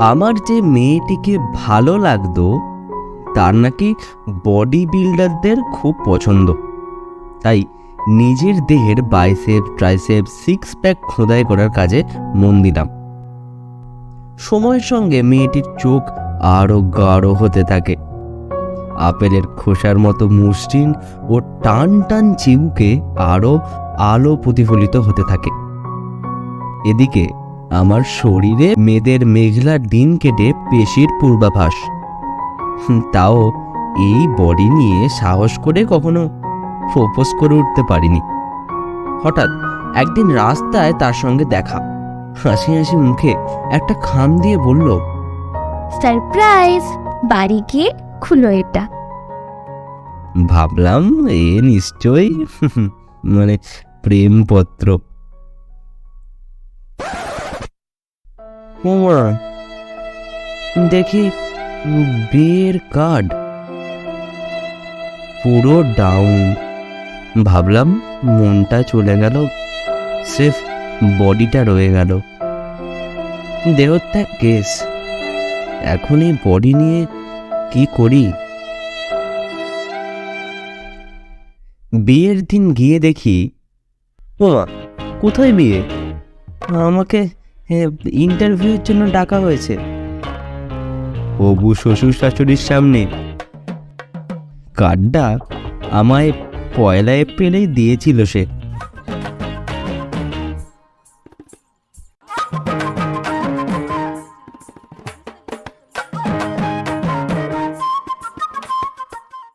আমার যে মেয়েটিকে ভালো লাগতো, তার নাকি বডি বিল্ডারদের খুব পছন্দ। তাই নিজের দেহের বাইসেপ, ট্রাইসেপ সিক্স প্যাক খোদাই করার কাজে মন দিলাম। সময়ের সঙ্গে মেয়েটির চোখ আরও গাঢ় হতে থাকে। আপেলের খোসার মতো মসৃণ ও টান টান চিবুকে আরও আলো প্রতিফলিত হতে থাকে। এদিকে আমার শরীরে মেয়েদের মেঘলার দিন কেটে পেশির পূর্বাভাস। তাও এই বডি নিয়ে সাহস করে কখনো প্রপোজ করে উঠতে পারিনি। হঠাৎ একদিন রাস্তায় তার সঙ্গে দেখা। হাসি হাসি মুখে একটা খাম দিয়ে বলল সারপ্রাইজ বাড়ি গিয়ে খুলো এটা। ভাবলাম এ নিশ্চয়ই মানে প্রেমপত্র। ওমা, দেখি বিয়ের কার্ড। পুরো ডাউন ভাবলাম মনটা চলে গেল সেফ বডিটা রয়ে গেল। দেহত্যাগ কেস এখন এই বডি নিয়ে কি করি? বিয়ের দিন গিয়ে দেখি ওমা কোথায় বিয়ে? আমাকে ইন্টারভিউর জন্য ডাকা হয়েছে। হবু শ্বশুর শাশুড়ির সামনে। কার্ডটা আমায় পয়লা এপ্রিলেই দিয়েছিল সে।